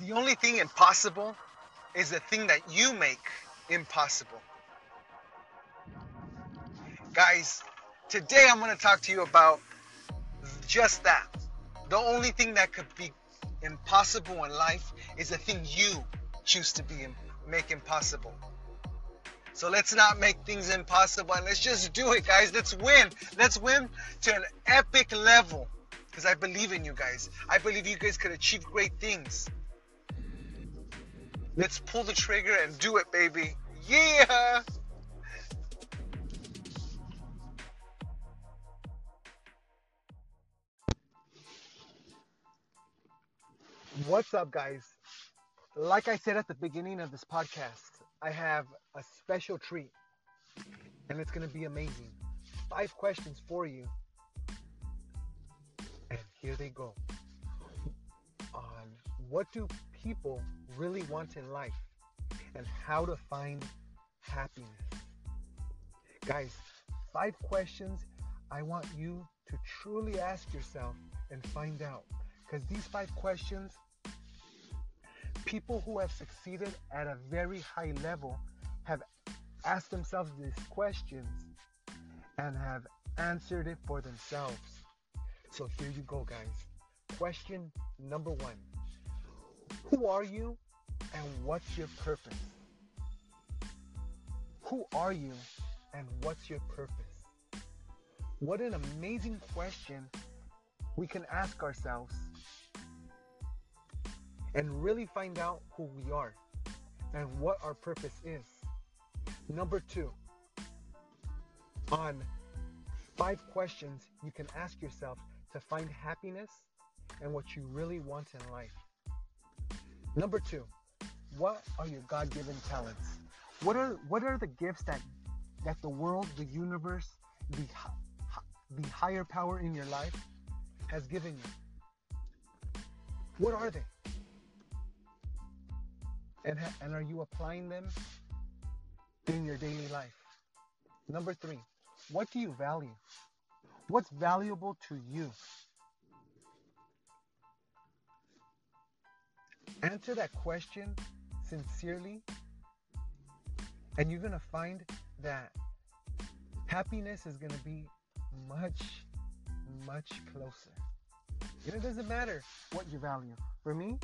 The only thing impossible is the thing that you make impossible. Guys, today I'm going to talk to you about just that. The only thing that could be impossible in life is the thing you choose to be make impossible. So let's not make things impossible and let's just do it, guys. Let's win. Let's win to an epic level because I believe in you guys. I believe you guys could achieve great things. Let's pull the trigger and do it, baby. Yeah! What's up, guys? Like I said at the beginning of this podcast, I have a special treat, and it's going to be amazing. Five questions for you. And here they go. On what do people really want in life and how to find happiness. Guys, five questions I want you to truly ask yourself and find out. Because these five questions, people who have succeeded at a very high level have asked themselves these questions and have answered it for themselves. So here you go, guys. Question number one Who are you and what's your purpose? Who are you and what's your purpose? What an amazing question we can ask ourselves and really find out who we are and what our purpose is. Number two, on five questions you can ask yourself to find happiness and what you really want in life. Number two, what are your God-given talents? What are what are the gifts that that the world, the universe, the the higher power in your life has given you? What are they? And and are you applying them in your daily life? Number 3, what do you value? What's valuable to you? Answer that question sincerely, and you're going to find that happiness is going to be much, much closer. And it doesn't matter what you value. For me,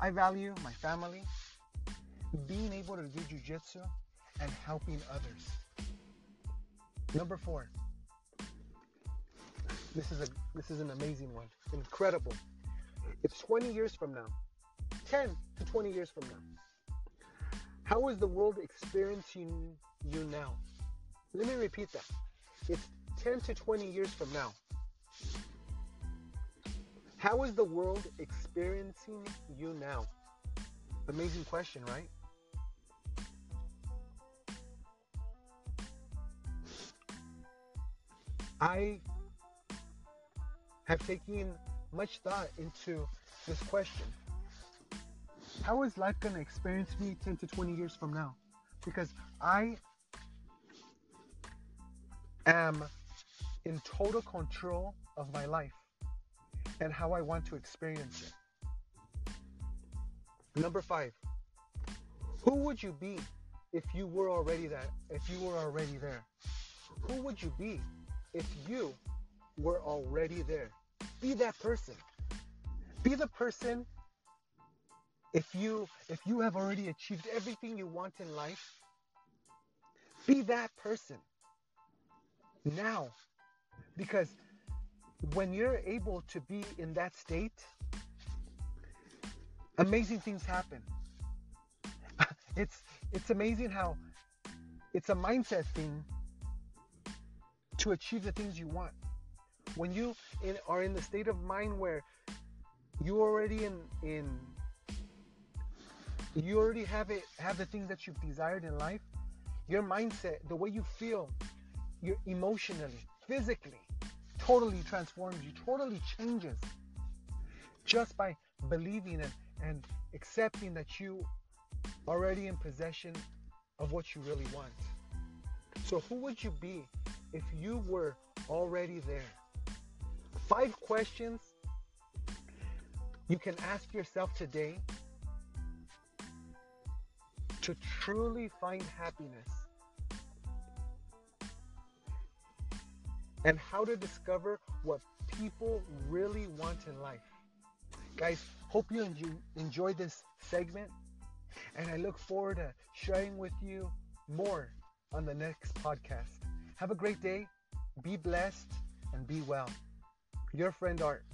I value my family, being able to do jujitsu, and helping others. Number four. This is a this is an amazing one. Incredible. It's 20 years from now. 10 to 20 years from now. How is the world experiencing you now? Let me repeat that. It's 10 to 20 years from now. How is the world experiencing you now? Amazing question, right? I have taken much thought into this question how is life going to experience me 10 to 20 years from now? Because I am in total control of my life and how I want to experience it. Number five, who would you be if you were already that if you were already there? Who would you be if you were already there? Be that person. Be the person if you if you have already achieved everything you want in life be that person now. Because when you're able to be in that state amazing things happen. It's it's amazing how it's a mindset thing to achieve the things you want. When you in, are in the state of mind where you're already in in you already have it have the things that you've desired in life. Your mindset the way you feel your emotionally physically totally transforms you totally changes just by believing and, and accepting that you already in possession of what you really want. So who would you be if you were already there? Five questions you can ask yourself today to truly find happiness and how to discover what people really want in life. Guys, hope you enjoyed this segment and I look forward to sharing with you more on the next podcast. Have a great day, be blessed, and be well. Your friend Art.